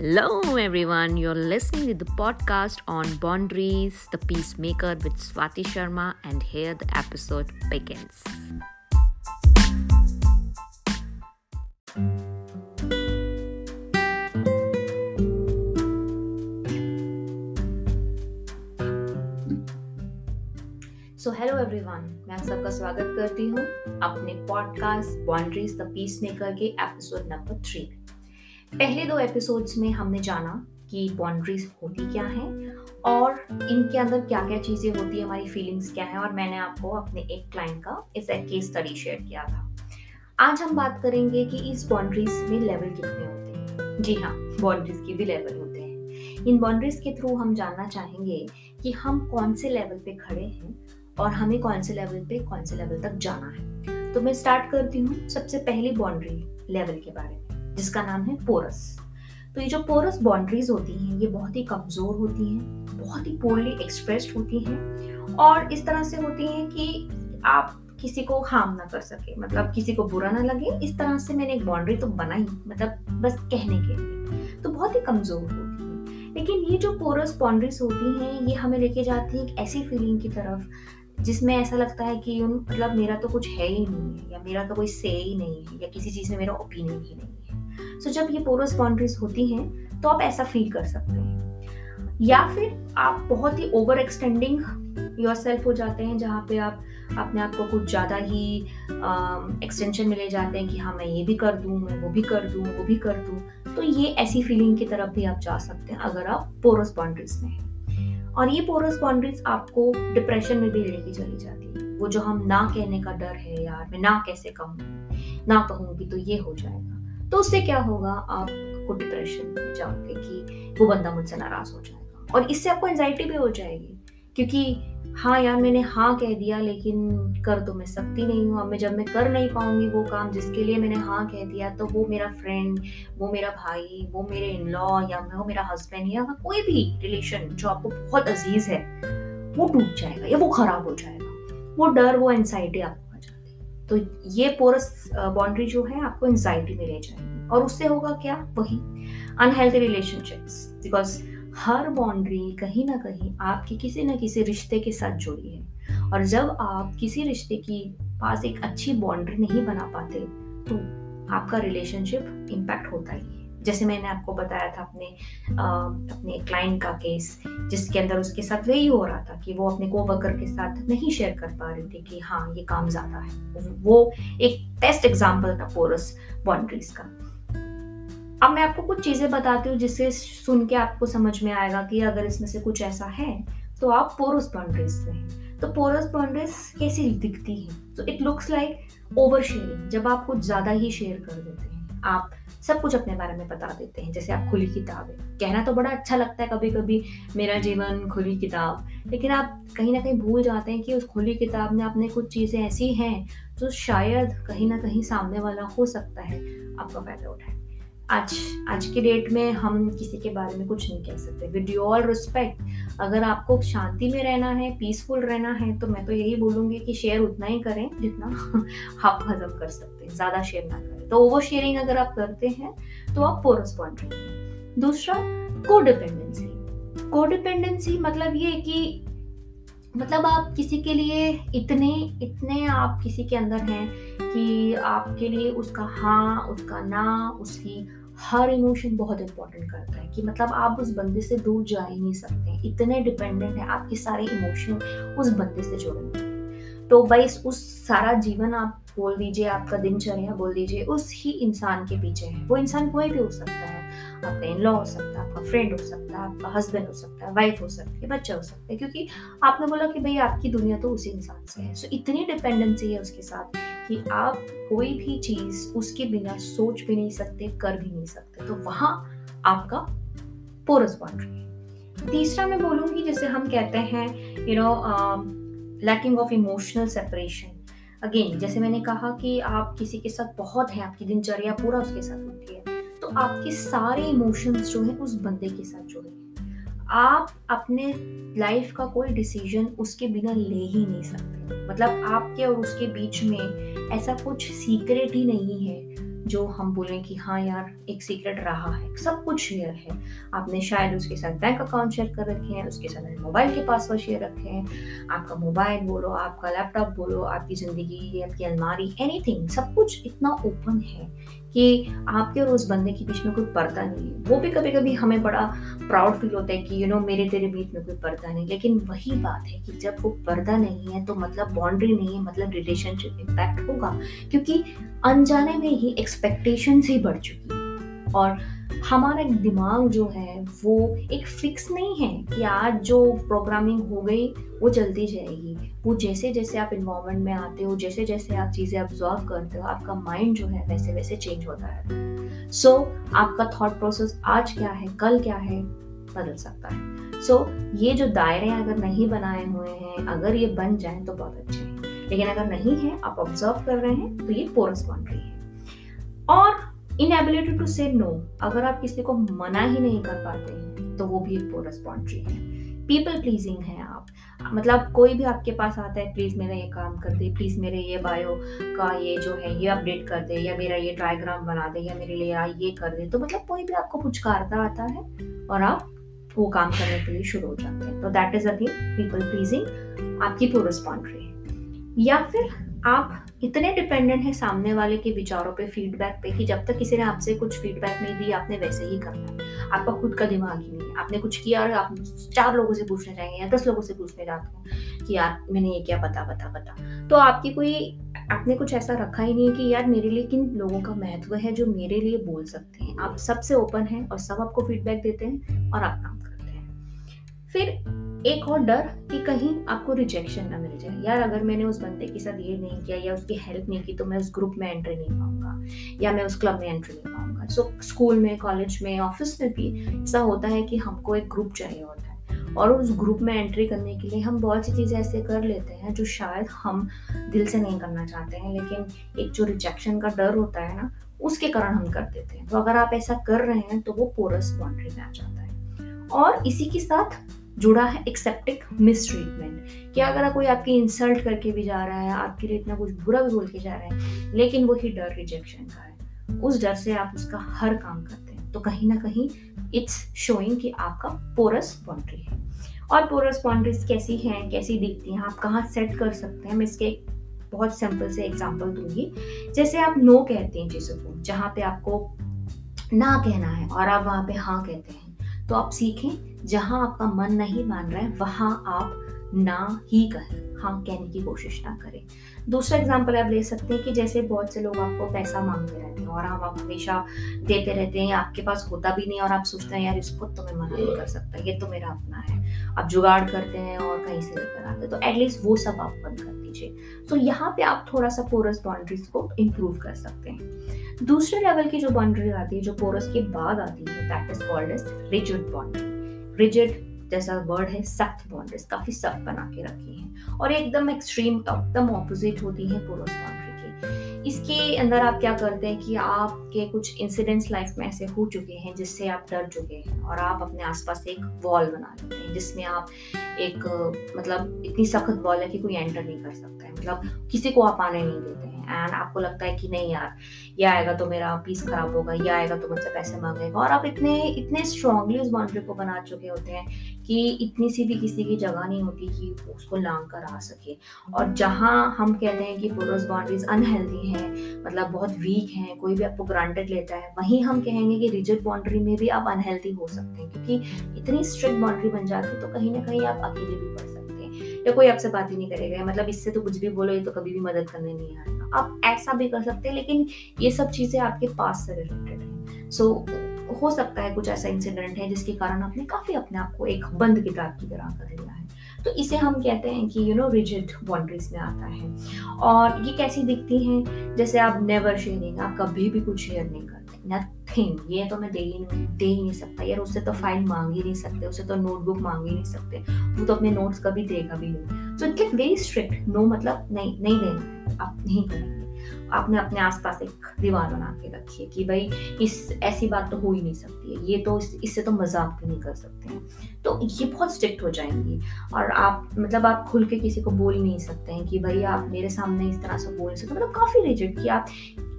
Hello, everyone. You're listening to the podcast on Boundaries, the Peacemaker with Swati Sharma, and here the episode begins. So hello everyone मैं आप सबका स्वागत करती हूँ अपने podcast boundaries the peacemaker के episode number three पहले दो एपिसोड्स में हमने जाना कि बाउंड्रीज होती क्या हैं और इनके अंदर क्या क्या चीज़ें होती है, हमारी फीलिंग्स क्या है और मैंने आपको अपने एक क्लाइंट का इस एक केस स्टडी शेयर किया था। आज हम बात करेंगे कि इस बाउंड्रीज में लेवल कितने होते हैं। जी हाँ बाउंड्रीज के भी लेवल होते हैं। इन बाउंड्रीज के थ्रू हम जानना चाहेंगे कि हम कौन से लेवल पे खड़े हैं और हमें कौन से लेवल पे कौन से लेवल तक जाना है। तो मैं स्टार्ट करती हूँ सबसे पहली बाउंड्री लेवल के बारे में। जिसका नाम है पोरस। तो ये जो पोरस बाउंड्रीज होती हैं, ये बहुत ही कमज़ोर होती हैं, बहुत ही पोरली एक्सप्रेस्ड होती हैं और इस तरह से होती हैं कि आप किसी को हार्म ना कर सके। मतलब किसी को बुरा ना लगे। इस तरह से मैंने एक बाउंड्री तो बनाई मतलब बस कहने के लिए। तो बहुत ही कमज़ोर होती है। लेकिन ये जो पोरस बाउंड्रीज होती हैं, ये हमें लेके जाती है एक ऐसी फीलिंग की तरफ़, जिसमें ऐसा लगता है कि मतलब मेरा तो कुछ है ही नहीं है, या मेरा तो कोई से ही नहीं है, या किसी चीज़ में मेरा ओपिनियन ही नहीं है। सो so, जब ये पोरस बाउंड्रीज होती हैं तो आप ऐसा फील कर सकते हैं। या फिर आप बहुत ही ओवर एक्सटेंडिंग योर सेल्फ हो जाते हैं जहाँ पे आप अपने आप को कुछ ज़्यादा ही एक्सटेंशन में ले जाते हैं कि हाँ मैं ये भी कर दूँ मैं वो भी कर दूँ वो भी कर दूँ। तो ये ऐसी फीलिंग की तरफ़ भी आप जा सकते हैं अगर आप पोरस बाउंड्रीज में हैं। और ये पोरस बाउंड्रीज आपको डिप्रेशन में भी लेके चली जाती है। वो जो हम ना कहने का डर है यार मैं ना कैसे कहूँ ना कहूँगी तो ये हो जाएगा। तो उससे क्या होगा? आपको डिप्रेशन में जाओगे कि वो बंदा मुझसे नाराज़ हो जाएगा। और इससे आपको एंजाइटी भी हो जाएगी। क्योंकि हाँ यार, मैंने हाँ कह दिया, लेकिन कर तो मैं सकती नहीं हूँ। अब मैं जब मैं कर नहीं पाऊँगी वो काम जिसके लिए मैंने हाँ कह दिया तो वो मेरा फ्रेंड वो मेरा भाई, वो मेरे इन लॉ या वो मेरा हस्बैंड या कोई भी रिलेशन जो आपको बहुत अज़ीज़ है, वो टूट जाएगा या वो खराब हो जाएगा। वो डर, वो एनसाइटी आपको तो ये पोरस बाउंड्री जो है, आपको एंजाइटी में ले जाएगी। और उससे होगा क्या? वही अनहेल्थी रिलेशनशिप्स बिकॉज़ हर बाउंड्री कहीं ना कहीं आपके किसी ना किसी रिश्ते के साथ जुड़ी है। और जब आप किसी रिश्ते की पास एक अच्छी बाउंड्री नहीं बना पाते तो आपका रिलेशनशिप इम्पैक्ट होता ही है। जैसे मैंने आपको बताया था अपने आ, अपने क्लाइंट का केस जिसके अंदर उसके साथ वही हो रहा था कि वो अपने को वर्कर के साथ नहीं शेयर कर पा रही थी कि हाँ ये काम ज़्यादा है। वो एक बेस्ट एग्ज़ाम्पल था पोरस बाउंड्रीज का। अब मैं आपको कुछ चीज़ें बताती हूँ जिससे सुन के आपको समझ में आएगा कि अगर इसमें से कुछ ऐसा है तो आप पोरस बाउंड्रीज से हैं। तो पोरस बाउंड्रीज कैसी दिखती है? तो it looks like over sharing जब आप कुछ ज़्यादा ही शेयर कर देते हैं। आप सब कुछ अपने बारे में बता देते हैं, जैसे आप खुली किताब है। कहना तो बड़ा अच्छा लगता है कभी कभी मेरा जीवन खुली किताब। लेकिन आप कहीं ना कहीं भूल जाते हैं कि उस खुली किताब में अपने कुछ चीज़ें ऐसी हैं, जो शायद कहीं ना कहीं सामने वाला हो सकता है, आपका फ़ायदा उठाए। आज आज के डेट में हम किसी के बारे में कुछ नहीं कह सकते। विद यू ऑल रिस्पेक्ट अगर आपको शांति में रहना है पीसफुल रहना है तो मैं तो यही बोलूँगी कि शेयर उतना ही करें जितना आप हजम कर सकते हैं। ज़्यादा शेयर ना करें। तो ओवर शेयरिंग अगर आप करते हैं तो आप पोरस बाउंड्री दूसरा कोडिपेंडेंसी कोडिपेंडेंसी मतलब ये कि मतलब आप किसी के लिए इतने इतने आप किसी के अंदर हैं कि आपके लिए उसका हाँ उसका ना, उसकी हर इमोशन बहुत इंपॉर्टेंट करता है। कि मतलब आप उस बंदे से दूर जा ही नहीं सकते। इतने डिपेंडेंट है आपके सारे इमोशन उस बंदे से जुड़े हुए। तो भाई उस सारा जीवन आप बोल दीजिए, आपका दिनचर्या बोल दीजिए, उस ही इंसान के पीछे है। वो इंसान कोई भी हो सकता है। आपका इन लॉ हो सकता है, आपका फ्रेंड हो सकता है, आपका हस्बैंड हो सकता है वाइफ हो सकती है, बच्चा हो सकता है, क्योंकि आपने बोला कि भाई आपकी दुनिया तो उसी इंसान से है। सो इतनी डिपेंडेंसी है उसके साथ कि आप कोई भी चीज़ उसके बिना सोच भी नहीं सकते, कर भी नहीं सकते। तो वहाँ आपका पोरस बाउंड्री तीसरा मैं बोलूँगी, जैसे हम कहते हैं you know lacking of emotional separation again जैसे मैंने कहा कि आप किसी के साथ बहुत है आपकी दिनचर्या पूरा उसके साथ होती है तो आपके सारे इमोशंस जो है उस बंदे के साथ जुड़े आप अपने लाइफ का कोई डिसीज़न उसके बिना ले ही नहीं सकते। मतलब आपके और उसके बीच में ऐसा कुछ सीक्रेट ही नहीं है जो हम बोलें कि हाँ यार, एक सीक्रेट रहा है, सब कुछ शेयर है। आपने शायद उसके साथ बैंक अकाउंट शेयर कर रखे हैं, उसके साथ मोबाइल के पासवर्ड शेयर रखे हैं, आपका मोबाइल बोलो, आपका लैपटॉप बोलो, आपकी ज़िंदगी, आपकी अलमारी एनीथिंग सब कुछ इतना ओपन है। कि आपके और उस बंदे के बीच में कोई पर्दा नहीं है। वो भी कभी कभी हमें बड़ा प्राउड फील होता है कि यू you नो know, मेरे तेरे बीच में कोई पर्दा नहीं। लेकिन वही बात है कि जब वो पर्दा नहीं है तो मतलब बाउंड्री नहीं है मतलब रिलेशनशिप इम्पैक्ट होगा। क्योंकि अनजाने में ही एक्सपेक्टेशन ही बढ़ चुकी है। और हमारा दिमाग जो है वो एक फिक्स नहीं है कि आज जो प्रोग्रामिंग हो गई वो चलती जाएगी। वो जैसे जैसे आप इन्वायरमेंट में आते हो जैसे जैसे आप चीज़ें ऑब्जॉर्व करते हो आपका माइंड जो है वैसे वैसे चेंज होता है। सो so, आपका थॉट प्रोसेस आज क्या है कल क्या है बदल सकता है। सो so, ये जो दायरे अगर नहीं बनाए हुए हैं अगर ये बन जाए तो बहुत अच्छे हैं। लेकिन अगर नहीं है आप ऑब्ज़र्व कर रहे हैं तो ये पोरस बन रही है। और इनएबिलिटी टू से नो अगर आप किसी को मना ही नहीं कर पाते हैं तो वो भी पोरस बाउंड्री है। पीपल प्लीजिंग है आप। मतलब कोई भी आपके पास आता है प्लीज़ मेरा ये काम कर दे प्लीज़ मेरे ये बायो का ये जो है, ये अपडेट कर दे, या मेरा ये डायग्राम बना दे, या मेरे लिए ये कर दे तो मतलब कोई भी आपको पुचकारता आता है, और आप वो काम करने के लिए शुरू हो जाते हैं। तो that is again people pleasing आपकी पोरस बाउंड्री है। या फिर आप इतने डिपेंडेंट हैं सामने वाले के विचारों पे फीडबैक पे, कि जब तक किसी ने आपसे कुछ फीडबैक नहीं दी, आपने वैसे ही करना आपका खुद का दिमाग ही नहीं आपने कुछ किया और आप चार लोगों से पूछने जाएँगे या दस लोगों से पूछने जाते हैं कि यार, मैंने ये क्या, बता बता बता। तो आपकी कोई, आपने कुछ ऐसा रखा ही नहीं है कि यार, मेरे लिए किन लोगों का महत्व है जो मेरे लिए बोल सकते हैं? आप सबसे ओपन हैं और सब आपको फीडबैक देते हैं और आप काम करते हैं। फिर एक और डर कि कहीं आपको रिजेक्शन ना मिल जाए। यार, अगर मैंने उस बंदे के साथ ये नहीं किया या उसकी हेल्प नहीं की तो मैं उस ग्रुप में एंट्री नहीं पाऊँगा या मैं उस क्लब में एंट्री नहीं पाऊँगा। सो स्कूल में कॉलेज में ऑफ़िस में भी ऐसा होता है कि हमको एक ग्रुप चाहिए होता है। और उस ग्रुप में एंट्री करने के लिए हम बहुत सी चीज़ें ऐसे कर लेते हैं जो शायद हम दिल से नहीं करना चाहते हैं, लेकिन एक जो रिजेक्शन का डर होता है ना, उसके कारण हम कर देते हैं। तो अगर आप ऐसा कर रहे हैं तो वो पोरस बाउंड्री में आ जाता है। और इसी के साथ जुड़ा है एक्सेप्टिक मिस ट्रीटमेंट कि अगर कोई आपकी इंसल्ट करके भी जा रहा है, आपके लिए इतना कुछ बुरा भी बोल के जा रहा है, लेकिन वही डर रिजेक्शन का है, उस डर से आप उसका हर काम करते हैं। तो कहीं ना कहीं इट्स शोइंग कि आपका पोरस बाउंड्री है। और पोरस बाउंड्रीज कैसी हैं, कैसी दिखती हैं, आप कहाँ सेट कर सकते हैं? मैं इसके एक बहुत सिंपल से एग्ज़ाम्पल दूँगी। जैसे आप नो कहते हैं चीज़ों को, जहाँ पे आपको ना कहना है और आप वहाँ पे हाँ कहते हैं। तो आप सीखें जहाँ आपका मन नहीं मान रहा है वहाँ आप ना ही कहें। हाँ कहने की कोशिश ना करें। दूसरा एग्ज़ाम्पल आप ले सकते हैं कि जैसे बहुत से लोग आपको पैसा मांगते रहते हैं और हम आप हमेशा देते रहते हैं, आपके पास होता भी नहीं और आप सोचते हैं, यार, इसको तो मैं मना नहीं कर सकता, ये तो मेरा अपना है। आप जुगाड़ करते हैं और कहीं से लेकर आते हैं। तो एटलीस्ट वो सब आप बंद कर दीजिए। तो यहाँ पे आप थोड़ा सा पोरस बाउंड्रीज को इम्प्रूव कर सकते हैं। दूसरे लेवल की जो बाउंड्री आती है, जो पोरस के बाद आती है that is called as rigid boundary rigid जैसा वर्ड है सख्त बाउंड्रीज काफ़ी सख्त बना के रखी हैं। और एकदम एक्सट्रीम एकदम ऑपोजिट होती है पोरस बाउंड्री के। इसके अंदर आप क्या करते हैं कि आपके कुछ इंसिडेंट्स लाइफ में ऐसे हो चुके हैं जिससे आप डर चुके हैं और आप अपने आसपास एक वॉल बना लेते हैं जिसमें आप एक मतलब इतनी सख्त वॉल है कि कोई एंटर नहीं कर सकता है। मतलब किसी को आप आने नहीं देते हैं। एंड आपको लगता है कि नहीं यार, ये आएगा तो मेरा पीस खराब होगा, ये आएगा तो मुझसे पैसे मांगेगा। और आप इतने इतने स्ट्रांगली उस बाउंड्री को बना चुके होते हैं कि इतनी सी भी किसी की जगह नहीं होती कि उसको लांग कर आ सके। और जहाँ हम कहते हैं कि पोरस बाउंड्रीज अनहेल्दी हैं मतलब बहुत वीक हैं, कोई भी आपको ग्रांटेड लेता है, वहीं हम कहेंगे कि रिजिड बाउंड्री में भी आप अनहेल्दी हो सकते हैं, क्योंकि इतनी स्ट्रिक्ट बाउंड्री बन जाती है तो कहीं ना कहीं आप अकेले भी पड़ सकते हैं। या कोई आपसे बात ही नहीं करेगा मतलब इससे तो कुछ भी बोलो ये तो कभी भी मदद करने नहीं आएगा। आप ऐसा भी कर सकते हैं लेकिन ये सब चीज़ें आपके पास से रिलेटेड है। सो so, हो सकता है कुछ ऐसा इंसिडेंट है जिसके कारण आपने काफ़ी अपने आप को एक बंद किताब की तरह कर लिया है। तो इसे हम कहते हैं कि यू नो रिजिड बाउंड्रीज में आता है। और ये कैसी दिखती हैं? जैसे आप नेवर शेयरिंग आप कभी भी कुछ शेयर नहीं करते। नथिंग ये तो मैं दे ही नहीं, दे ही नहीं सकता यार, उससे तो फ़ाइल मांग ही नहीं सकते, उससे तो नोटबुक मांग ही नहीं सकते। वो तो अपने नोट्स कभी देगा भी नहीं। So it like very strict no मतलब नहीं नहीं देना आप नहीं करेंगे आपने अपने आसपास एक दीवार बना के रखी है कि भाई इस ऐसी बात तो हो ही नहीं सकती है। ये तो इस, इससे तो मज़ाक भी नहीं कर सकते हैं। तो ये बहुत स्ट्रिक्ट हो जाएँगी। और आप मतलब आप खुल के किसी को बोल ही नहीं सकते हैं कि भाई आप मेरे सामने इस तरह से बोल सकते। मतलब काफ़ी रिजिड कि आप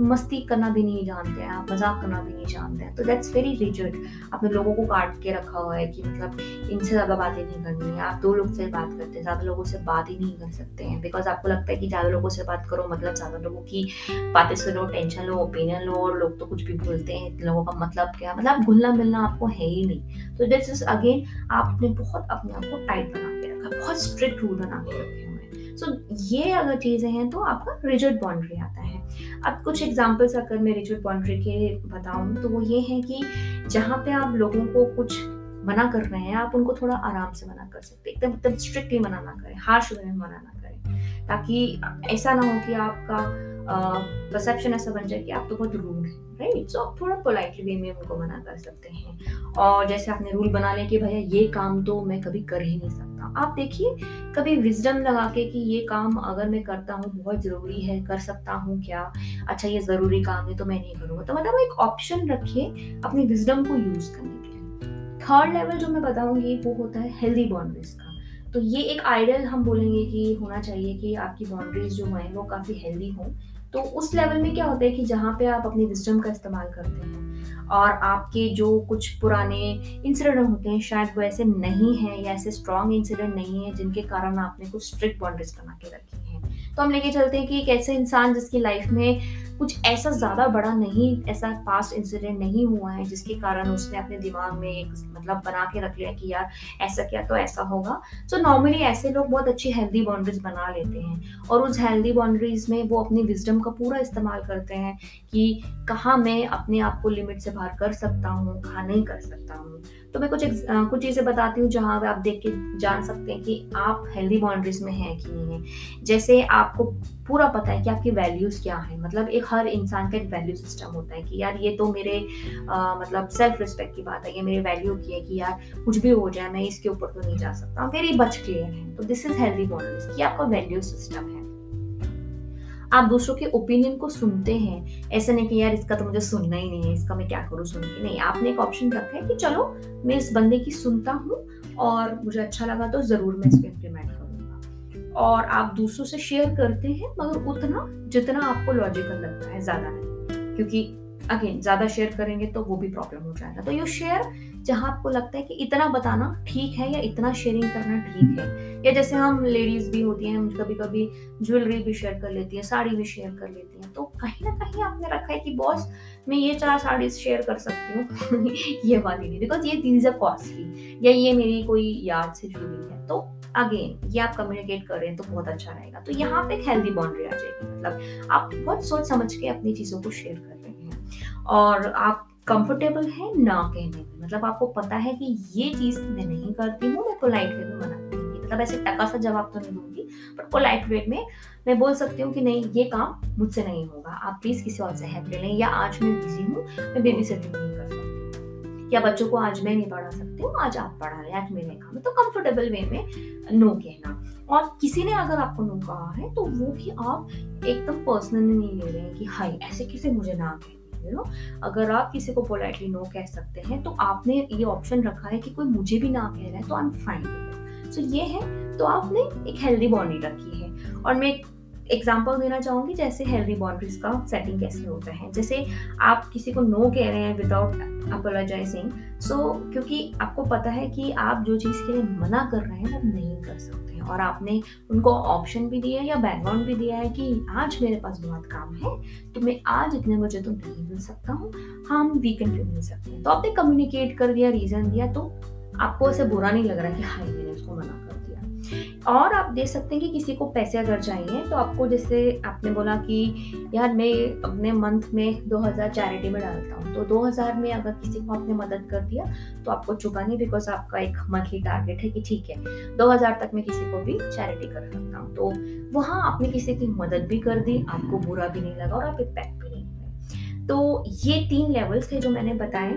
मस्ती करना भी नहीं जानते हैं आप मज़ाक करना भी नहीं जानते हैं। तो दैट्स वेरी रिजिड आपने लोगों को काट के रखा हुआ है कि मतलब इनसे ज़्यादा बातें नहीं करनी है। आप दो लोग से बात करते हैं ज़्यादा लोगों से बात ही नहीं कर सकते हैं। बिकॉज़ आपको लगता है कि ज़्यादा लोगों से बात करो मतलब ज़्यादा लोगों की बातें सुनो, टेंशन लो ओपिनियन लो, और लोग तो कुछ भी बोलते हैं लोगों का मतलब क्या? मतलब घुलना मिलना आपको है ही नहीं। तो दिस इज़ अगेन आपने बहुत अपने आप को टाइट बना के रखा, बहुत स्ट्रिक्ट रूल बना के रखे हुए हैं। सो ये अगर चीज़ें हैं तो आपका रिजिड बाउंड्री आता है। अब कुछ एग्जाम्पल्स अगर मैं रिजिड बाउंड्री के बताऊँ तो वो ये है कि जहाँ पे आप लोगों को कुछ मना कर रहे हैं, आप उनको थोड़ा आराम से मना कर सकते एकदम एकदम स्ट्रिक्टली मना ना करें हार्श वे में मना ना करें। ताकि ऐसा ना हो कि आपका परसेप्शन ऐसा बन जाए कि आप तो बहुत रूड हैं राइट सो आप थोड़ा पोलाइटली वे में उनको मना कर सकते हैं। और जैसे आपने रूल बना लिया कि भैया, ये काम तो मैं कभी कर ही नहीं सकता। आप देखिए, कभी विजडम लगा के कि ये काम अगर मैं करता हूँ, बहुत ज़रूरी है, कर सकता हूँ क्या? अच्छा ये ज़रूरी काम है तो मैं नहीं करूँगा। तो मतलब एक ऑप्शन रखिए अपनी विजडम को यूज़ करने के लिए। थर्ड लेवल जो मैं बताऊँगी, वो होता है हेल्दी बाउंड्रीज का। तो ये एक आइडियल हम बोलेंगे कि होना चाहिए कि आपकी बाउंड्रीज जो हैं, वो काफ़ी हेल्दी हों। तो उस लेवल में क्या होता है कि जहाँ पे आप अपनी विस्टम का इस्तेमाल करते हैं और आपके जो कुछ पुराने इंसिडेंट होते हैं, शायद वो ऐसे नहीं है या ऐसे स्ट्रॉन्ग इंसिडेंट नहीं है जिनके कारण आपने कुछ स्ट्रिक्ट बाउंड्रीज बना के रखी हैं। तो हम लेके चलते हैं कि एक ऐसे इंसान जिसकी लाइफ में कुछ ऐसा ज़्यादा बड़ा नहीं ऐसा पास्ट इंसिडेंट नहीं हुआ है जिसके कारण उसने अपने दिमाग में एक मतलब बना के रख लिया कि यार ऐसा किया तो ऐसा होगा। सो so, नॉर्मली ऐसे लोग बहुत अच्छी हेल्दी बाउंड्रीज बना लेते हैं और उस हेल्दी बाउंड्रीज में वो अपनी विजडम का पूरा इस्तेमाल करते हैं कि कहाँ मैं अपने आप को लिमिट से बाहर कर सकता हूँ कहाँ नहीं कर सकता हूँ। तो मैं कुछ आ, कुछ चीज़ें बताती हूँ जहाँ आप देख के जान सकते हैं कि आप हेल्दी बाउंड्रीज में हैं कि नहीं है। जैसे आपको पूरा पता है कि आपकी वैल्यूज़ क्या है। मतलब एक हर इंसान का एक वैल्यू सिस्टम होता है कि यार ये तो मेरे आ, मतलब सेल्फ रिस्पेक्ट की बात है ये मेरे वैल्यू की है कि यार कुछ भी हो जाए मैं इसके ऊपर तो नहीं जा सकता। वेरी बच क्लियर है। तो दिस इज़ हेल्दी बाउंड्रीज कि आपका वैल्यू सिस्टम है। आप दूसरों के ओपिनियन को सुनते हैं। ऐसा नहीं कि यार इसका तो मुझे सुनना ही नहीं है, इसका मैं क्या करूँ सुन के? नहीं, आपने एक ऑप्शन रखा है कि चलो, मैं इस बंदे की सुनता हूँ और मुझे अच्छा लगा तो ज़रूर मैं इसको इम्प्लीमेंट करूँगा। और आप दूसरों से शेयर करते हैं, मगर उतना जितना आपको लॉजिकल लगता है, ज़्यादा नहीं। क्योंकि अगेन ज़्यादा शेयर करेंगे तो वो भी प्रॉब्लम हो जाएगा। तो यू शेयर जहाँ आपको लगता है कि इतना बताना ठीक है या इतना शेयरिंग करना ठीक है? या जैसे हम लेडीज़ भी होती हैं कभी कभी ज्वेलरी भी शेयर कर लेती हैं, साड़ी भी शेयर कर लेती हैं तो कहीं ना कहीं आपने रखा है कि बॉस मैं ये चार साड़ी शेयर कर सकती हूँ। ये वाली नहीं बिकॉज़ ये चीज़ है कॉस्टली या ये मेरी कोई याद से जुड़ी है। तो अगेन ये आप कम्युनिकेट कर रहे हैं तो बहुत अच्छा रहेगा। तो यहाँ पे एक हेल्दी बाउंड्री आ जाएगी मतलब आप बहुत सोच समझ के अपनी चीज़ों को शेयर कर रहे हैं। और आप कंफर्टेबल है ना कहने में। मतलब आपको पता है कि ये चीज़ मैं नहीं करती हूँ, मैं पोलाइट वे में मना करूँगी मतलब ऐसे टका सा जवाब तो नहीं दूँगी बट पोलाइट वे में मैं बोल सकती हूँ कि नहीं, ये काम मुझसे नहीं होगा। आप प्लीज़ किसी और से हेल्प ले लें या आज मैं बिज़ी हूँ, मैं बेबी सेटिंग नहीं कर सकती या बच्चों को आज मैं नहीं पढ़ा सकती हूँ, आज आप पढ़ा रहे आज मेरे काम तो कंफर्टेबल वे में नो कहना। और किसी ने अगर आपको नो कहा है तो वो भी आप एकदम पर्सनली नहीं ले रहे हैं कि हाई ऐसे किसे मुझे ना कहे। यू नो अगर आप किसी को पोलाइटली नो कह सकते हैं तो आपने ये ऑप्शन रखा है कि कोई मुझे भी ना कह रहा है तो आई एम फाइन सो ये है तो आपने एक हेल्दी बाउंड्री रखी है। और मैं एग्ज़ाम्पल देना चाहूँगी, जैसे हेल्दी बाउंड्रीज का सेटिंग कैसे होता है। जैसे आप किसी को नो कह रहे हैं विदाउट अपोलोजाइजिंग सो क्योंकि आपको पता है कि आप जो चीज़ के लिए मना कर रहे हैं, वो नहीं कर सकते। और आपने उनको ऑप्शन भी दिया है या बैकग्राउंड भी दिया है कि आज मेरे पास बहुत काम है तो मैं आज इतने बजे तो नहीं मिल सकता हूँ, हम वीकेंड पे मिल सकते हैं। तो आपने कम्युनिकेट कर दिया रीजन दिया तो आपको ऐसे बुरा नहीं लग रहा कि हाई मैंने उसको मना कर और आप देख सकते हैं कि किसी को पैसे अगर चाहिए तो आपको जैसे आपने बोला कि यार मैं अपने मंथ में 2000 चैरिटी में डालता हूँ तो 2000 में अगर किसी को आपने मदद कर दिया तो आपको चुका नहीं बिकॉज़ आपका एक मंथली टारगेट है कि ठीक है 2000 तक मैं किसी को भी चैरिटी कर सकता हूँ। तो वहाँ आपने किसी की मदद भी कर दी, आपको बुरा भी नहीं लगा और आप इम्पैक्ट तो ये तीन लेवल्स थे जो मैंने बताए।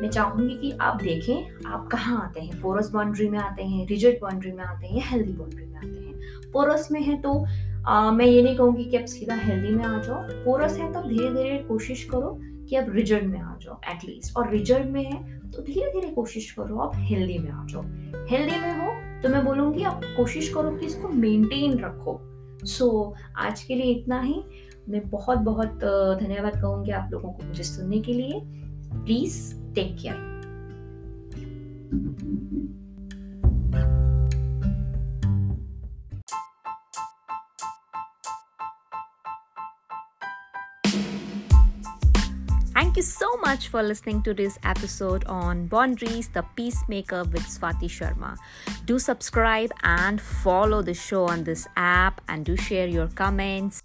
मैं चाहूँगी कि आप देखें आप कहाँ आते हैं? पोरस बाउंड्री में आते हैं रिजिड बाउंड्री में आते हैं हेल्दी बाउंड्री में आते हैं? पोरस में है तो आ, मैं ये नहीं कहूँगी कि आप सीधा हेल्दी में आ जाओ। पोरस है तो धीरे धीरे कोशिश करो कि आप रिजर्ड में आ जाओ एटलीस्ट और रिजर्ड में है तो धीरे धीरे कोशिश करो आप हेल्दी में आ जाओ। हेल्दी में हो तो मैं बोलूँगी आप कोशिश करो कि इसको मेंटेन रखो। सो so, आज के लिए इतना ही। मैं बहुत बहुत धन्यवाद कहूँगी आप लोगों को मुझे सुनने के लिए please take care Thank you so much for listening to this episode on Boundaries, the Peacemaker with Swati Sharma. Do subscribe and follow the show on this app and do share your comments.